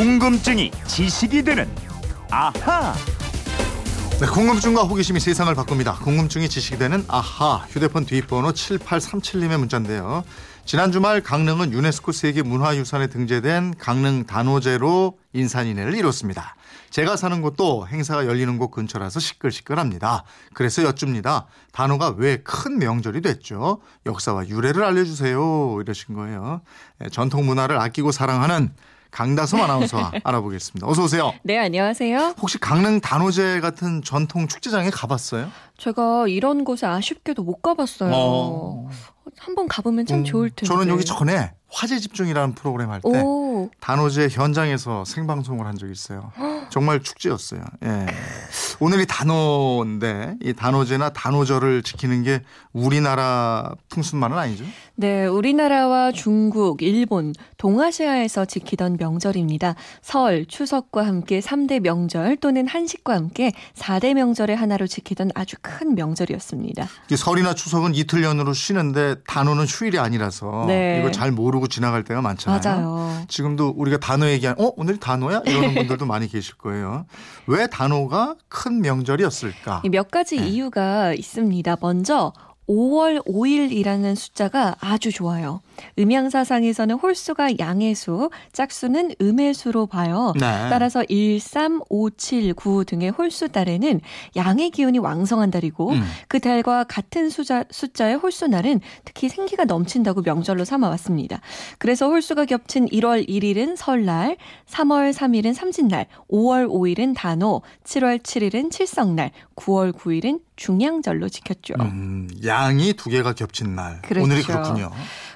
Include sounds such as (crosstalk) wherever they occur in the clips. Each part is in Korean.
궁금증이 지식이 되는 아하. 네, 궁금증과 호기심이 세상을 바꿉니다. 궁금증이 지식이 되는 아하 휴대폰 뒷번호 7837님의 문자인데요. 지난 주말 강릉은 유네스코 세계 문화유산에 등재된 강릉 단오제로 인산인해를 이뤘습니다. 제가 사는 곳도 행사가 열리는 곳 근처라서 시끌시끌합니다. 그래서 여쭙니다. 단오가 왜 큰 명절이 됐죠? 역사와 유래를 알려주세요. 이러신 거예요. 네, 전통 문화를 아끼고 사랑하는 강다솜 아나운서 (laughs) 알아보겠습니다. 어서 오세요. 네, 안녕하세요. 혹시 강릉 단오제 같은 전통 축제장에 가봤어요? 제가 이런 곳에 아쉽게도 못 가봤어요. 어. 한번 가보면 참 음, 좋을 텐데. 저는 여기 전에 화제 집중이라는 프로그램 할때 오, 단오제 현장에서 생방송을 한 적이 있어요. 정말 축제였어요. 예. 오늘이 단오인데 이 단오제나 단오절을 지키는 게 우리나라 풍습만은 아니죠? 네, 우리나라와 중국, 일본, 동아시아에서 지키던 명절입니다. 설, 추석과 함께 3대 명절 또는 한식과 함께 4대 명절의 하나로 지키던 아주 큰 명절이었습니다. 이 설이나 추석은 이틀 연으로 쉬는데 단오는 휴일이 아니라서 네. 이걸 잘 모르고 지나갈 때가 많잖아요. 맞아요. 지금도 우리가 단오 얘기한 어 오늘 단오야 이러는 분들도 많이 계실 거예요. 왜 단오가 큰 명절이었을까? 이몇 가지 네. 이유가 있습니다. 먼저 5월 5일이라는 숫자가 아주 좋아요. 음양사상에서는 홀수가 양의 수, 짝수는 음의 수로 봐요. 네. 따라서 1, 3, 5, 7, 9 등의 홀수 달에는 양의 기운이 왕성한 달이고 음. 그 달과 같은 수자, 숫자의 홀수 날은 특히 생기가 넘친다고 명절로 삼아왔습니다. 그래서 홀수가 겹친 1월 1일은 설날, 3월 3일은 삼진날, 5월 5일은 단오, 7월 7일은 칠성날, 9월 9일은 중양절로 지켰죠. 음, 양이 두 개가 겹친 날. 그렇죠. 오늘이 그렇군요.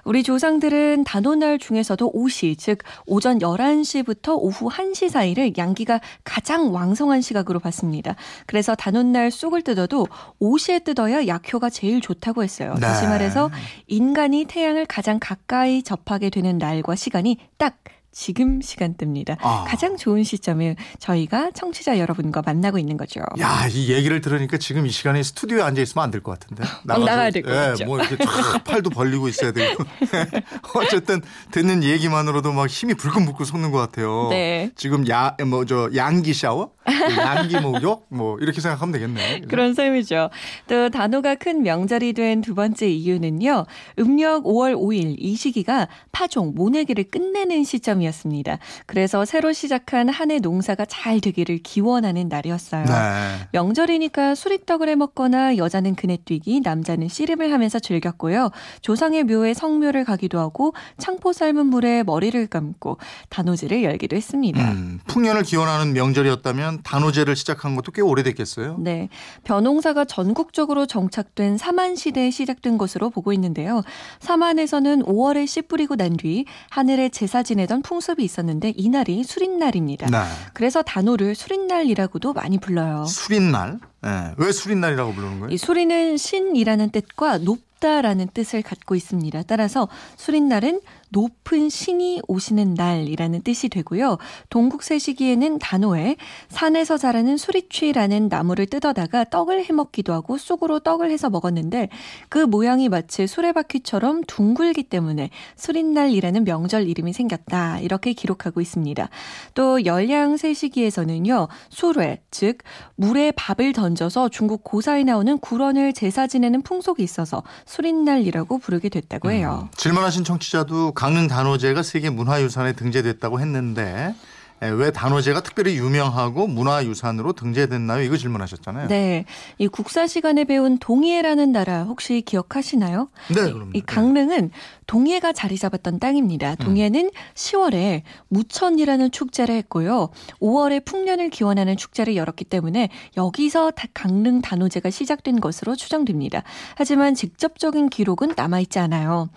우리 조 상들은 단오날 중에서도 오시, 즉 오전 11시부터 오후 1시 사이를 양기가 가장 왕성한 시각으로 봤습니다. 그래서 단오날 쑥을 뜯어도 오시에 뜯어야 약효가 제일 좋다고 했어요. 네. 다시 말해서 인간이 태양을 가장 가까이 접하게 되는 날과 시간이 딱 지금 시간대입니다. 아. 가장 좋은 시점에 저희가 청취자 여러분과 만나고 있는 거죠. 야, 이 얘기를 들으니까 지금 이 시간에 스튜디오에 앉아 있으면 안 될 것 같은데. 나가서, 나가야 될것 예, 같죠. 뭐 이렇게 쫙 (laughs) 팔도 벌리고 있어야 되고. (laughs) 어쨌든 듣는 얘기만으로도 막 힘이 불끈불끈 솟는 것 같아요. 네. 지금 야, 뭐 저 양기 샤워, 양기 목욕, 뭐 이렇게 생각하면 되겠네. 그런 셈이죠. 또 단오가 큰 명절이 된 두 번째 이유는요. 음력 5월 5일 이 시기가 파종 모내기를 끝내는 시점이었습니다. 그래서 새로 시작한 한 해 농사가 잘 되기를 기원하는 날이었어요. 네. 명절이니까 수리떡을 해 먹거나 여자는 그네 뛰기, 남자는 씨름을 하면서 즐겼고요. 조상의 묘에 성묘를 가기도 하고 창포 삶은 물에 머리를 감고 단오제를 열기도 했습니다. 음, 풍년을 기원하는 명절이었다면 단오제를 시작한 것도 꽤 오래됐겠어요. 네. 벼농사가 전국적으로 정착된 사만 시대에 시작된 것으로 보고 있는데요. 사만에서는 5월에 씨 뿌리고 난 뒤 하늘에 제사 지내던 풍습이 있었는데 이날이 수린날입니다. 네. 그래서 단오를 수린날이라고도 많이 불러요. 수린날. 예, 왜 수린날이라고 부르는 거예요? 이 수리는 신이라는 뜻과 높 다라는 뜻을 갖고 있습니다. 따라서 수린날은 높은 신이 오시는 날이라는 뜻이 되고요. 동국세 시기에는 단오에 산에서 자라는 수리취라는 나무를 뜯어다가 떡을 해먹기도 하고 쑥으로 떡을 해서 먹었는데 그 모양이 마치 수레바퀴처럼 둥글기 때문에 수린날이라는 명절 이름이 생겼다. 이렇게 기록하고 있습니다. 또 열량세 시기에서는요. 수레, 즉 물에 밥을 던져서 중국 고사에 나오는 구런을 제사 지내는 풍속이 있어서 수린날이라고 부르게 됐다고 해요. 질문하신 청취자도 강릉 단오제가 세계 문화유산에 등재됐다고 했는데 에, 왜 단오제가 특별히 유명하고 문화유산으로 등재됐나요? 이거 질문하셨잖아요. 네. 이 국사 시간에 배운 동해라는 나라 혹시 기억하시나요? 네, 이- 그럼요. 이 강릉은 동해가 자리 잡았던 땅입니다. 동해는 10월에 무천이라는 축제를 했고요. 5월에 풍년을 기원하는 축제를 열었기 때문에 여기서 다- 강릉 단오제가 시작된 것으로 추정됩니다. 하지만 직접적인 기록은 남아있지 않아요.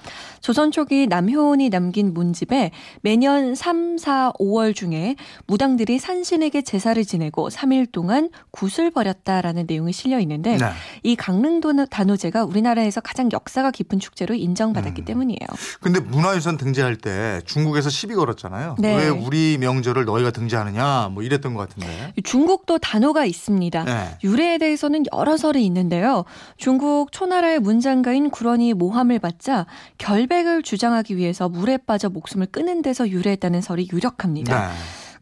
조선 초기 남효원이 남긴 문집에 매년 3, 4, 5월 중에 무당들이 산신에게 제사를 지내고 3일 동안 굿을 벌였다라는 내용이 실려 있는데 네. 이 강릉 단오제가 우리나라에서 가장 역사가 깊은 축제로 인정받았기 음. 때문이에요. 근데 문화유산 등재할 때 중국에서 시비 걸었잖아요. 네. 왜 우리 명절을 너희가 등재하느냐 뭐 이랬던 것 같은데. 중국도 단어가 있습니다. 네. 유래에 대해서는 여러 설이 있는데요. 중국 초나라의 문장가인 구런이 모함을 받자 결백을 주장하기 위해서 물에 빠져 목숨을 끊은 데서 유래했다는 설이 유력합니다. 네.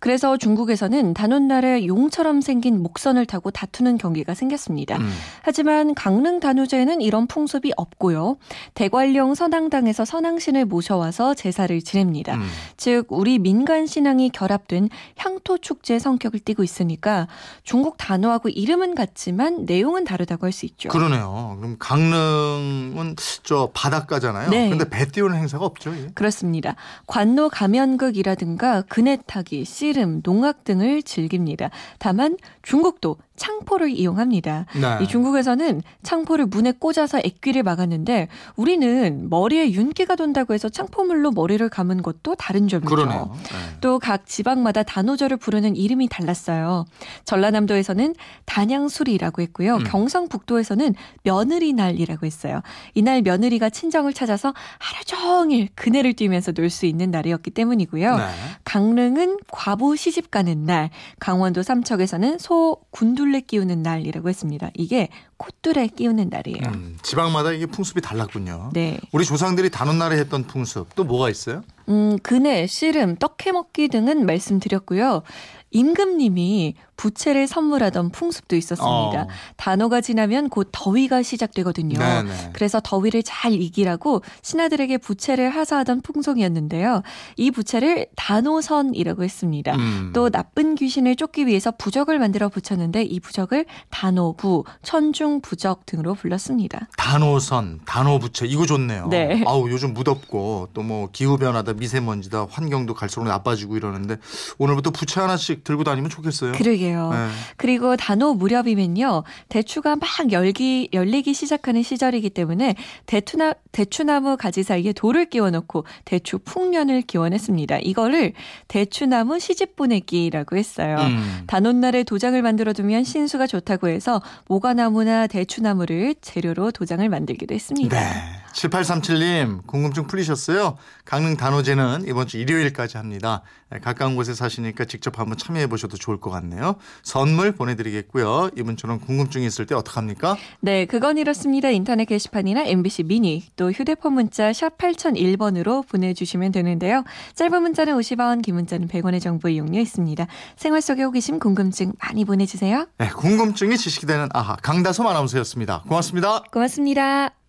그래서 중국에서는 단오날에 용처럼 생긴 목선을 타고 다투는 경기가 생겼습니다. 음. 하지만 강릉 단오제에는 이런 풍습이 없고요. 대관령 선앙당에서 선앙신을 모셔와서 제사를 지냅니다. 음. 즉 우리 민간 신앙이 결합된 향토 축제 성격을 띠고 있으니까 중국 단어하고 이름은 같지만 내용은 다르다고 할 수 있죠. 그러네요. 그럼 강릉은 저 바닷가잖아요. 네. 근데 배 띄우는 행사가 없죠. 예. 그렇습니다. 관노 가면극이라든가 그네 타기, 씨 름, 농악 등을 즐깁니다. 다만 중국도 창포를 이용합니다. 네. 이 중국에서는 창포를 문에 꽂아서 액귀를 막았는데 우리는 머리에 윤기가 돈다고 해서 창포물로 머리를 감은 것도 다른 점이죠. 네. 또각 지방마다 단오절을 부르는 이름이 달랐어요. 전라남도에서는 단양술이라고 했고요. 음. 경상북도에서는 며느리날이라고 했어요. 이날 며느리가 친정을 찾아서 하루 종일 그네를 뛰면서 놀 수 있는 날이었기 때문이고요. 네. 강릉은 과부 시집 가는 날, 강원도 삼척에서는 소 군 둘레 끼우는 날이라고 했습니다. 이게 콧둘에 끼우는 날이에요. 음, 지방마다 이게 풍습이 달랐군요. 네. 우리 조상들이 단오날에 했던 풍습 또 뭐가 있어요? 음, 그네, 씨름, 떡해 먹기 등은 말씀드렸고요. 임금님이 부채를 선물하던 풍습도 있었습니다. 어. 단오가 지나면 곧 더위가 시작되거든요. 네네. 그래서 더위를 잘 이기라고 신하들에게 부채를 하사하던 풍속이었는데요. 이 부채를 단오선이라고 했습니다. 음. 또 나쁜 귀신을 쫓기 위해서 부적을 만들어 붙였는데 이 부적을 단오부, 천중부적 등으로 불렀습니다. 단오선, 단오부채 이거 좋네요. 네. 아우 요즘 무덥고 또 뭐 기후 변화다, 미세먼지다, 환경도 갈수록 나빠지고 이러는데 오늘부터 부채 하나씩 들고 다니면 좋겠어요. 그러게요. 네. 그리고 단오 무렵이면요. 대추가 막 열기, 열리기 시작하는 시절이기 때문에 대추나, 대추나무 가지 사이에 돌을 끼워놓고 대추 풍년을 기원했습니다. 이거를 대추나무 시집 보내기라고 했어요. 음. 단오날에 도장을 만들어 두면 신수가 좋다고 해서 모과나무나 대추나무를 재료로 도장을 만들기도 했습니다. 네. 7837님 궁금증 풀리셨어요? 강릉 단오제는 이번 주 일요일까지 합니다. 네, 가까운 곳에 사시니까 직접 한번 참여해 보셔도 좋을 것 같네요. 선물 보내드리겠고요. 이분처럼 궁금증이 있을 때 어떡합니까? 네, 그건 이렇습니다. 인터넷 게시판이나 MBC 미니 또 휴대폰 문자 샵 8001번으로 보내주시면 되는데요. 짧은 문자는 50원, 긴 문자는 100원의 정보 이용료 있습니다. 생활 속의 호기심, 궁금증 많이 보내주세요. 네, 궁금증이 지식이 되는 아하 강다솜 아나운서였습니다. 고맙습니다. 고맙습니다.